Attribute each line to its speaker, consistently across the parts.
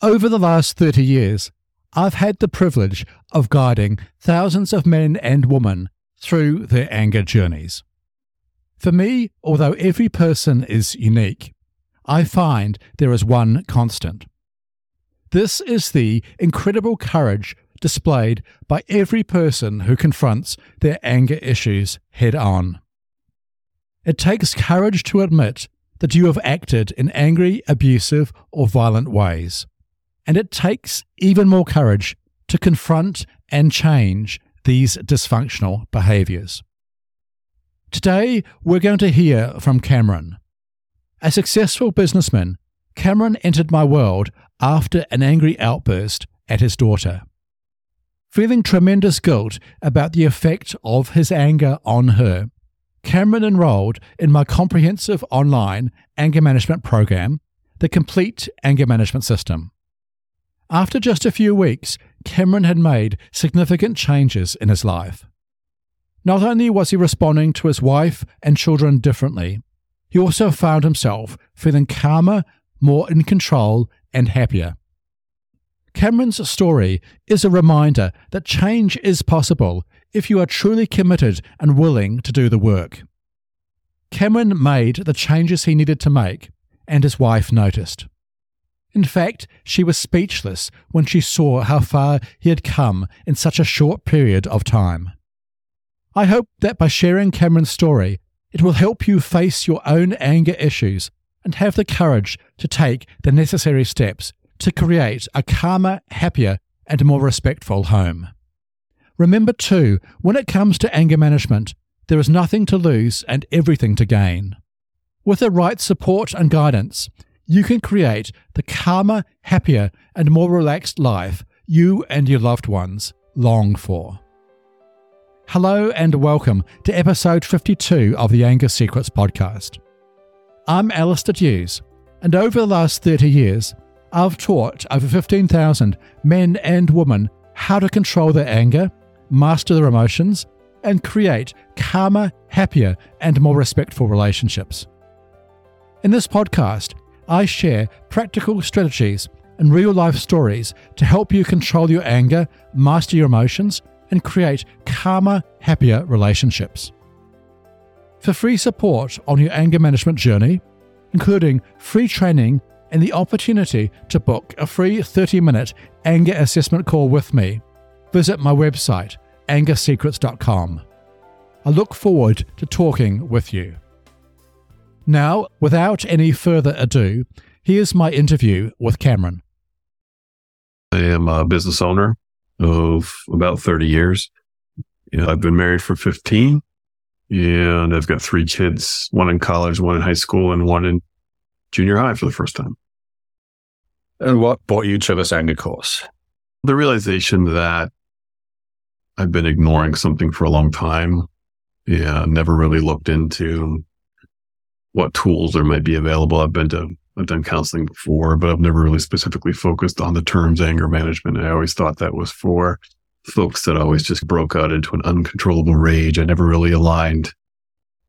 Speaker 1: Over the last 30 years, I've had the privilege of guiding thousands of men and women through their anger journeys. For me, although every person is unique, I find there is one constant. This is the incredible courage displayed by every person who confronts their anger issues head on. It takes courage to admit that you have acted in angry, abusive, or violent ways. And it takes even more courage to confront and change these dysfunctional behaviours. Today, we're going to hear from Cameron. A successful businessman, Cameron entered my world after an angry outburst at his daughter. Feeling tremendous guilt about the effect of his anger on her, Cameron enrolled in my comprehensive online anger management program, the Complete Anger Management System. After just a few weeks, Cameron had made significant changes in his life. Not only was he responding to his wife and children differently, he also found himself feeling calmer, more in control, and happier. Cameron's story is a reminder that change is possible if you are truly committed and willing to do the work. Cameron made the changes he needed to make, and his wife noticed. In fact, she was speechless when she saw how far he had come in such a short period of time. I hope that by sharing Cameron's story, it will help you face your own anger issues and have the courage to take the necessary steps to create a calmer, happier, and more respectful home. Remember, too, when it comes to anger management, there is nothing to lose and everything to gain. With the right support and guidance, you can create the calmer, happier, and more relaxed life you and your loved ones long for. Hello and welcome to episode 52 of the Anger Secrets podcast. I'm Alastair Duhs, and over the last 30 years, I've taught over 15,000 men and women how to control their anger, master their emotions, and create calmer, happier, and more respectful relationships. In this podcast, I share practical strategies and real life stories to help you control your anger, master your emotions, and create calmer, happier relationships. For free support on your anger management journey, including free training and the opportunity to book a free 30 minute anger assessment call with me, visit my website, angersecrets.com. I look forward to talking with you. Now, without any further ado, here's my interview with Cameron.
Speaker 2: I am a business owner of about 30 years. I've been married for 15 and I've got three kids, one in college, one in high school, and one in junior high for the first time.
Speaker 3: And what brought you to this anger course?
Speaker 2: The realization that I've been ignoring something for a long time. Yeah, never really looked into what tools there might be available. I've been to, I've done counseling before, but I've never really specifically focused on the terms anger management. I always thought that was for folks that always just broke out into an uncontrollable rage. I never really aligned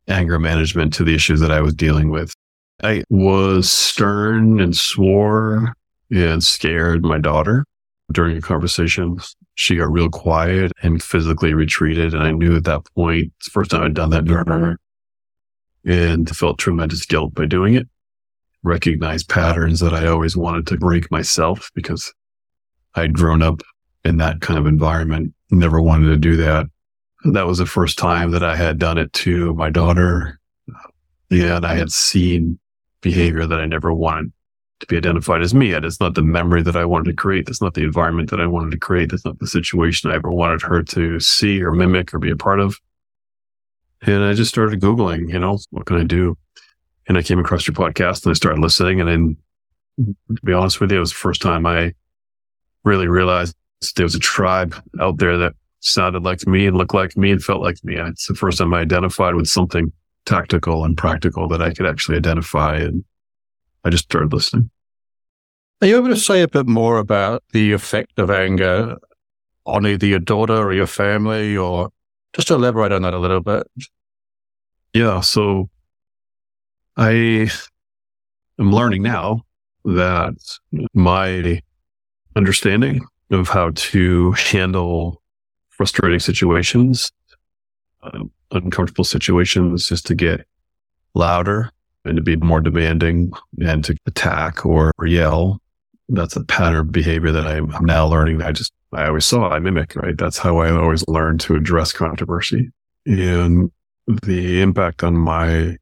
Speaker 2: anger management to the issues that I was dealing with. I was stern and swore and scared my daughter during a conversation. She got real quiet and physically retreated. And I knew at that point, it's the first time I'd done that her and felt tremendous guilt by doing it. Recognized patterns that I always wanted to break myself because I'd grown up in that kind of environment, never wanted to do that. That was the first time that I had done it to my daughter. Yeah, and I had seen behavior that I never wanted to be identified as me. And it's not the memory that I wanted to create. That's not the environment that I wanted to create. That's not the situation I ever wanted her to see or mimic or be a part of. And I just started Googling, you know, what can I do? And I came across your podcast and I started listening. And then to be honest with you, it was the first time I really realized there was a tribe out there that sounded like me and looked like me and felt like me. It's the first time I identified with something tactical and practical that I could actually identify. And I just started listening.
Speaker 3: Are you able to say a bit more about the effect of anger on either your daughter or your family, or just elaborate on that a little bit?
Speaker 2: Yeah. So I am learning now that my understanding of how to handle frustrating situations, uh, uncomfortable situations, is to get louder and to be more demanding and to attack or yell. That's a pattern of behavior that I'm now learning. I just, I always saw, I mimic, right? That's how I always learned to address controversy. And the impact on my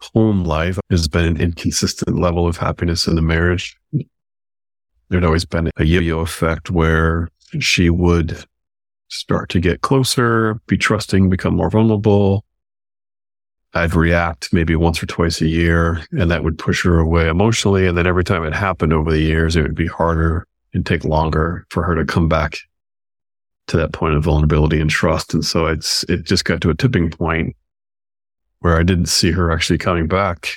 Speaker 2: home life has been an inconsistent level of happiness in the marriage. There'd always been a yo-yo effect where she would start to get closer, be trusting, become more vulnerable. I'd react maybe once or twice a year and that would push her away emotionally. And then every time it happened over the years, it would be harder and take longer for her to come back to that point of vulnerability and trust. And so it's, it just got to a tipping point where I didn't see her actually coming back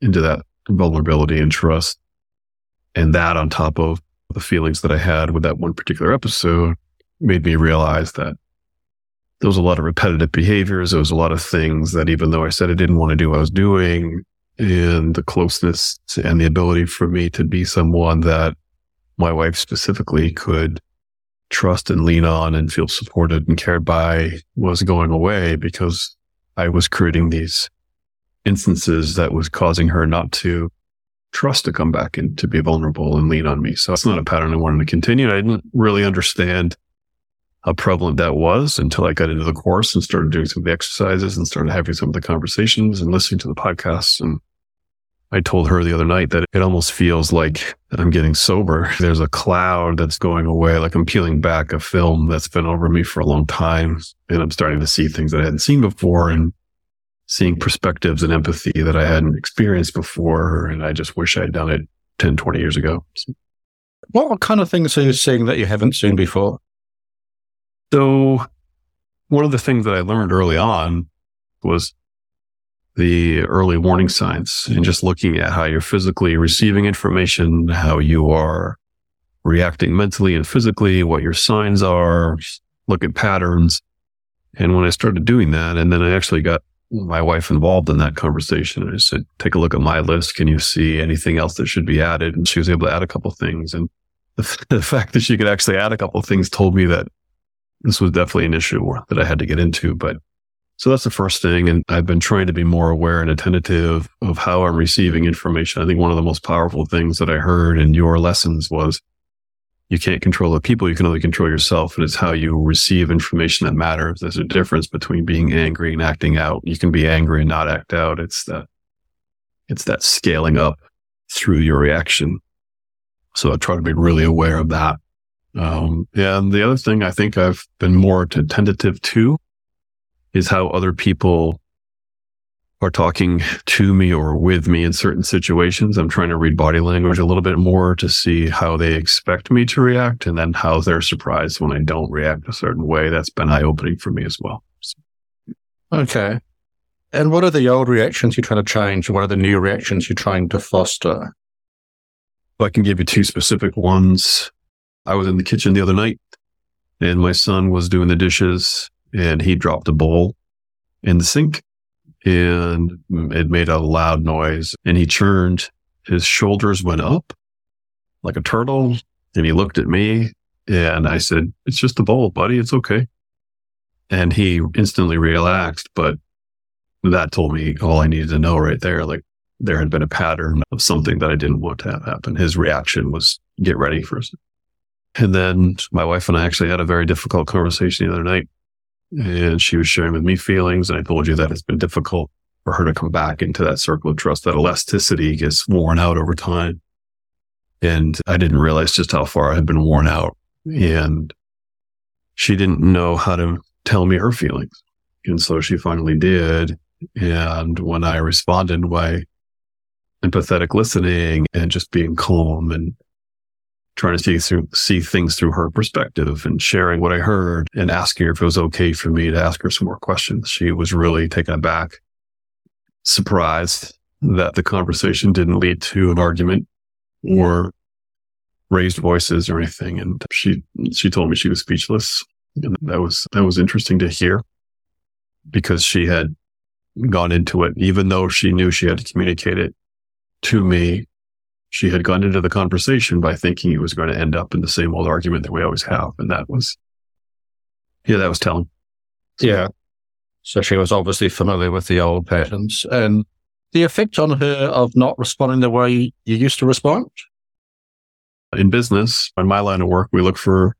Speaker 2: into that vulnerability and trust. And that on top of the feelings that I had with that one particular episode made me realize that there was a lot of repetitive behaviors. There was a lot of things that even though I said I didn't want to do, I was doing and the closeness and the ability for me to be someone that my wife specifically could trust and lean on and feel supported and cared by was going away because I was creating these instances that was causing her not to trust to come back and to be vulnerable and lean on me. So it's not a pattern I wanted to continue. I didn't really understand how prevalent that was until I got into the course and started doing some of the exercises and started having some of the conversations and listening to the podcasts. And I told her the other night that it almost feels like I'm getting sober. There's a cloud that's going away, like I'm peeling back a film that's been over me for a long time. And I'm starting to see things that I hadn't seen before and seeing perspectives and empathy that I hadn't experienced before. And I just wish I'd done it 10, 20 years ago.
Speaker 3: What kind of things are you seeing that you haven't seen before?
Speaker 2: So, one of the things that I learned early on was the early warning signs and just looking at how you're physically receiving information, how you are reacting mentally and physically, what your signs are, look at patterns. And when I started doing that, and then I actually got my wife involved in that conversation, I said, take a look at my list. Can you see anything else that should be added? And she was able to add a couple things. And the, the fact that she could actually add a couple things told me that this was definitely an issue that I had to get into. But so that's the first thing. And I've been trying to be more aware and attentive of how I'm receiving information. I think one of the most powerful things that I heard in your lessons was you can't control the people. You can only control yourself. And it's how you receive information that matters. There's a difference between being angry and acting out. You can be angry and not act out. It's that, it's that scaling up through your reaction. So I try to be really aware of that. Um, and the other thing I think I've been more tentative to is how other people are talking to me or with me in certain situations. I'm trying to read body language a little bit more to see how they expect me to react and then how they're surprised when I don't react a certain way. That's been eye opening for me as well.
Speaker 3: Okay. And what are the old reactions you're trying to change? What are the new reactions you're trying to foster?
Speaker 2: I can give you two specific ones. I was in the kitchen the other night and my son was doing the dishes and he dropped a bowl in the sink and it made a loud noise and he turned his shoulders went up like a turtle and he looked at me and I said, it's just a bowl, buddy. It's okay. And he instantly relaxed, but that told me all I needed to know right there. Like there had been a pattern of something that I didn't want to have happen. His reaction was get ready for. And then my wife and I actually had a very difficult conversation the other night and she was sharing with me feelings. And I told you that it's been difficult for her to come back into that circle of trust. That elasticity gets worn out over time. And I didn't realize just how far I had been worn out. And she didn't know how to tell me her feelings. And so she finally did. And when I responded by empathetic listening and just being calm and trying to see through, see things through her perspective and sharing what I heard and asking her if it was okay for me to ask her some more questions. She was really taken aback, surprised that the conversation didn't lead to an argument or raised voices or anything. And she, she told me she was speechless. And that was, that was interesting to hear because she had gone into it, even though she knew she had to communicate it to me she had gone into the conversation by thinking it was going to end up in the same old argument that we always have. And that was, yeah, that was telling.
Speaker 3: Yeah. So she was obviously familiar with the old patterns and the effect on her of not responding the way you used to respond.
Speaker 2: In business, in my line of work, we look for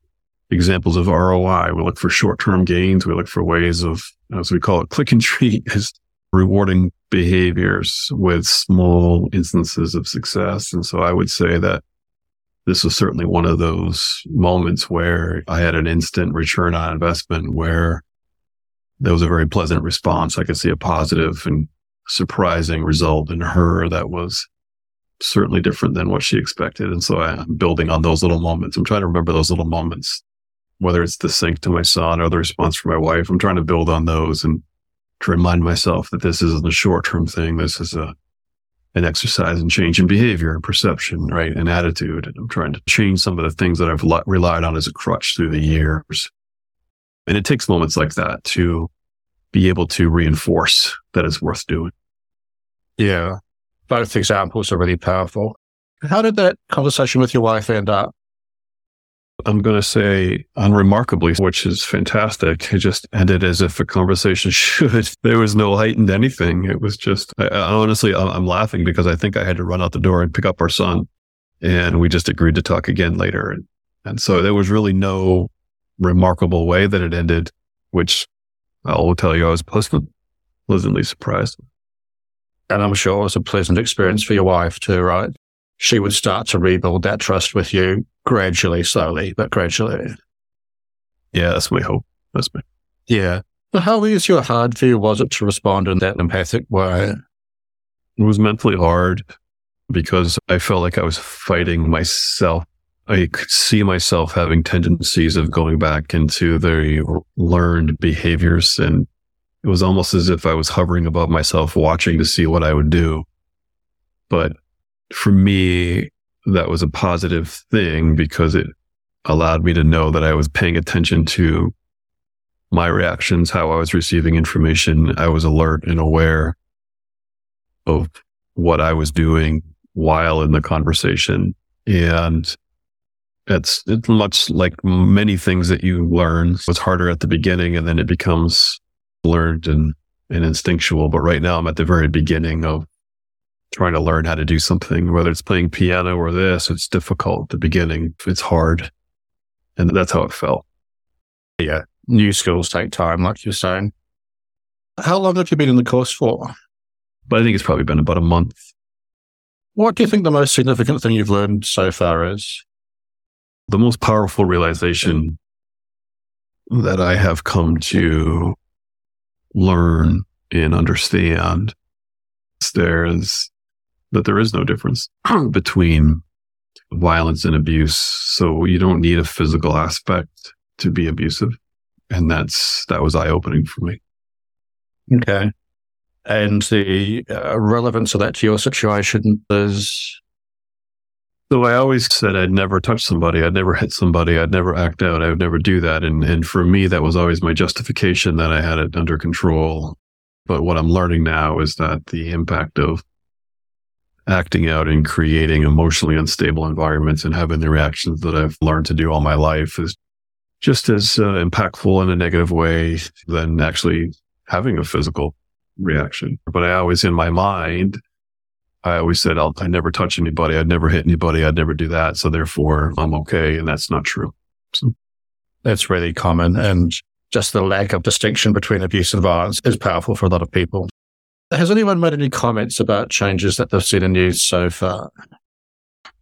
Speaker 2: examples of ROI. We look for short term gains. We look for ways of, as we call it, click and treat is rewarding behaviors with small instances of success. And so I would say that this was certainly one of those moments where I had an instant return on investment where there was a very pleasant response. I could see a positive and surprising result in her that was certainly different than what she expected. And so I'm building on those little moments. I'm trying to remember those little moments, whether it's the sync to my son or the response from my wife. I'm trying to build on those and to remind myself that this isn't a short term thing. This is a an exercise in change in behavior and perception, right? And attitude. And I'm trying to change some of the things that I've relied on as a crutch through the years. And it takes moments like that to be able to reinforce that it's worth doing.
Speaker 3: Yeah. Both examples are really powerful. How did that conversation with your wife end up?
Speaker 2: I'm going to say unremarkably, which is fantastic. It just ended as if a conversation should. There was no heightened anything. It was just, I, I honestly, I'm laughing because I think I had to run out the door and pick up our son. And we just agreed to talk again later. And, and so there was really no remarkable way that it ended, which I will tell you, I was pleasant, pleasantly surprised.
Speaker 3: And I'm sure it was a pleasant experience for your wife too, right? She would start to rebuild that trust with you gradually, slowly, but gradually.
Speaker 2: Yeah, that's my hope. That's my.
Speaker 3: Yeah. But how easy or hard for you was it to respond in that empathic way?
Speaker 2: It was mentally hard because I felt like I was fighting myself. I could see myself having tendencies of going back into the learned behaviors. And it was almost as if I was hovering above myself, watching to see what I would do. But for me, that was a positive thing because it allowed me to know that I was paying attention to my reactions, how I was receiving information. I was alert and aware of what I was doing while in the conversation. And it's, it's much like many things that you learn. It's harder at the beginning and then it becomes learned and, and instinctual. But right now I'm at the very beginning of trying to learn how to do something, whether it's playing piano or this, it's difficult at the beginning. It's hard. And that's how it felt.
Speaker 3: Yeah. New skills take time, like you're saying. How long have you been in the course for?
Speaker 2: But I think it's probably been about a month.
Speaker 3: What do you think the most significant thing you've learned so far is?
Speaker 2: The most powerful realization that I have come to learn and understand there's that there is no difference between violence and abuse. So you don't need a physical aspect to be abusive. And that's, that was eye opening for me.
Speaker 3: Okay. And the uh, relevance of that to your situation is.
Speaker 2: So I always said I'd never touch somebody. I'd never hit somebody. I'd never act out. I would never do that. And, and for me, that was always my justification that I had it under control. But what I'm learning now is that the impact of acting out and creating emotionally unstable environments and having the reactions that I've learned to do all my life is just as uh, impactful in a negative way than actually having a physical reaction. But I always, in my mind, I always said, I'll, I never touch anybody. I'd never hit anybody. I'd never do that. So therefore I'm okay. And that's not true. So.
Speaker 3: That's really common. And just the lack of distinction between abuse and violence is powerful for a lot of people. Has anyone made any comments about changes that they've seen in you so far?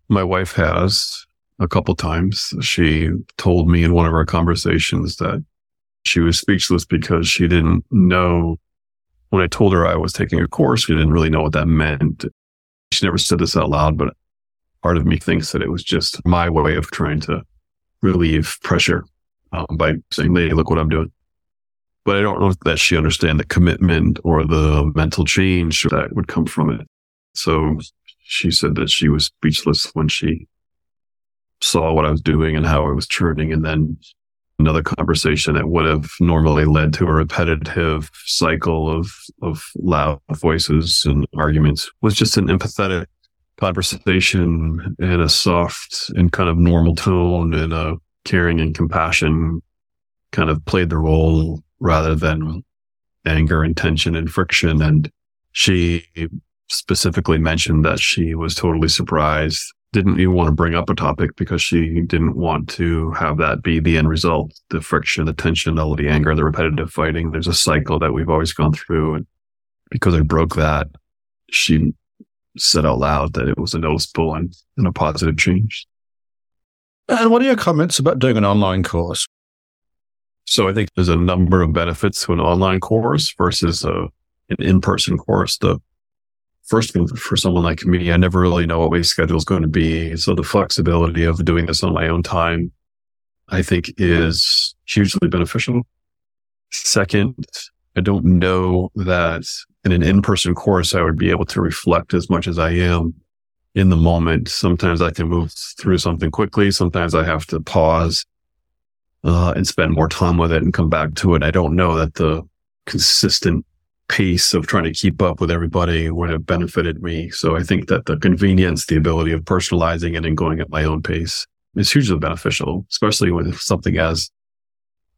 Speaker 2: My wife has a couple times. She told me in one of our conversations that she was speechless because she didn't know when I told her I was taking a course, she didn't really know what that meant. She never said this out loud, but part of me thinks that it was just my way of trying to relieve pressure um, by saying, look what I'm doing but I don't know that she understand the commitment or the mental change that would come from it. So she said that she was speechless when she saw what I was doing and how I was churning. And then another conversation that would have normally led to a repetitive cycle of, of loud voices and arguments was just an empathetic conversation in a soft and kind of normal tone and a caring and compassion kind of played the role rather than anger and tension and friction. And she specifically mentioned that she was totally surprised, didn't even want to bring up a topic because she didn't want to have that be the end result, the friction, the tension, all the anger, the repetitive fighting. There's a cycle that we've always gone through. And because I broke that, she said out loud that it was a noticeable and, and a positive change.
Speaker 3: And what are your comments about doing an online course?
Speaker 2: So I think there's a number of benefits to an online course versus a, an in-person course. The first one for someone like me, I never really know what my schedule is going to be. So the flexibility of doing this on my own time, I think is hugely beneficial. Second, I don't know that in an in-person course, I would be able to reflect as much as I am in the moment. Sometimes I can move through something quickly. Sometimes I have to pause uh, and spend more time with it and come back to it. I don't know that the consistent pace of trying to keep up with everybody would have benefited me. So I think that the convenience, the ability of personalizing it and going at my own pace is hugely beneficial, especially with something as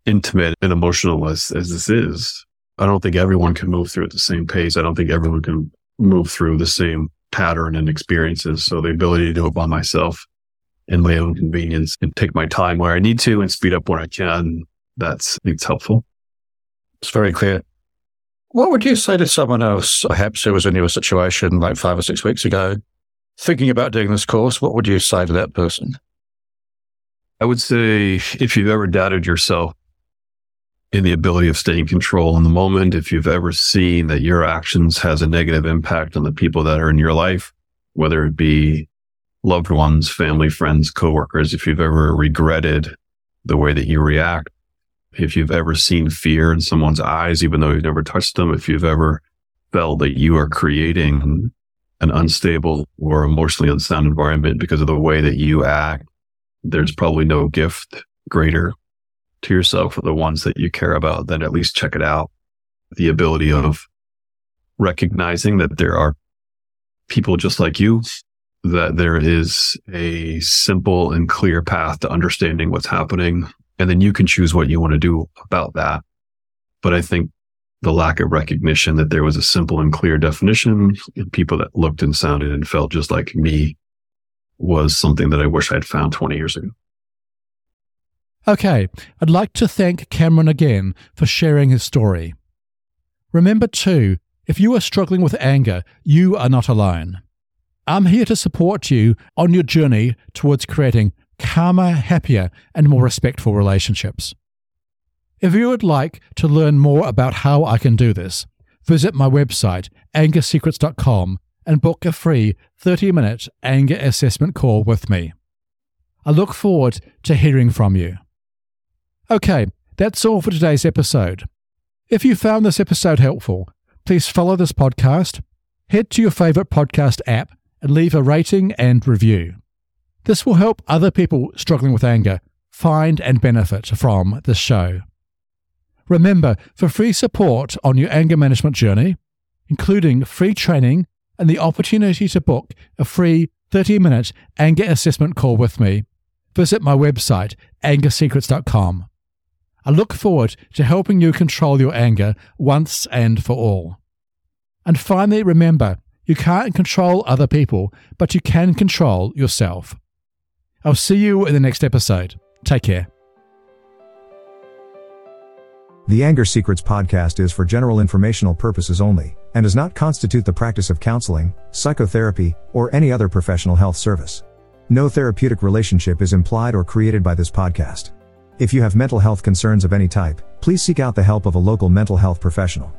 Speaker 2: intimate and emotional as, as this is. I don't think everyone can move through at the same pace. I don't think everyone can move through the same pattern and experiences. So the ability to do it by myself in my own convenience and take my time where I need to and speed up where I can, that's it's helpful.
Speaker 3: It's very clear. What would you say to someone else, perhaps who was in your situation like five or six weeks ago, thinking about doing this course? What would you say to that person?
Speaker 2: I would say if you've ever doubted yourself in the ability of staying control in the moment, if you've ever seen that your actions has a negative impact on the people that are in your life, whether it be loved ones, family, friends, coworkers, if you've ever regretted the way that you react, if you've ever seen fear in someone's eyes, even though you've never touched them, if you've ever felt that you are creating an unstable or emotionally unsound environment because of the way that you act, there's probably no gift greater to yourself or the ones that you care about, then at least check it out. The ability of recognizing that there are people just like you, that there is a simple and clear path to understanding what's happening. And then you can choose what you want to do about that. But I think the lack of recognition that there was a simple and clear definition in people that looked and sounded and felt just like me was something that I wish I'd found 20 years ago.
Speaker 1: Okay, I'd like to thank Cameron again for sharing his story. Remember, too, if you are struggling with anger, you are not alone. I'm here to support you on your journey towards creating calmer, happier, and more respectful relationships. If you would like to learn more about how I can do this, visit my website, angersecrets.com, and book a free 30 minute anger assessment call with me. I look forward to hearing from you. Okay, that's all for today's episode. If you found this episode helpful, please follow this podcast, head to your favorite podcast app, and leave a rating and review. This will help other people struggling with anger find and benefit from this show. Remember, for free support on your anger management journey, including free training and the opportunity to book a free 30 minute anger assessment call with me, visit my website, angersecrets.com. I look forward to helping you control your anger once and for all. And finally, remember you can't control other people, but you can control yourself. I'll see you in the next episode. Take care.
Speaker 4: The Anger Secrets podcast is for general informational purposes only and does not constitute the practice of counseling, psychotherapy, or any other professional health service. No therapeutic relationship is implied or created by this podcast. If you have mental health concerns of any type, please seek out the help of a local mental health professional.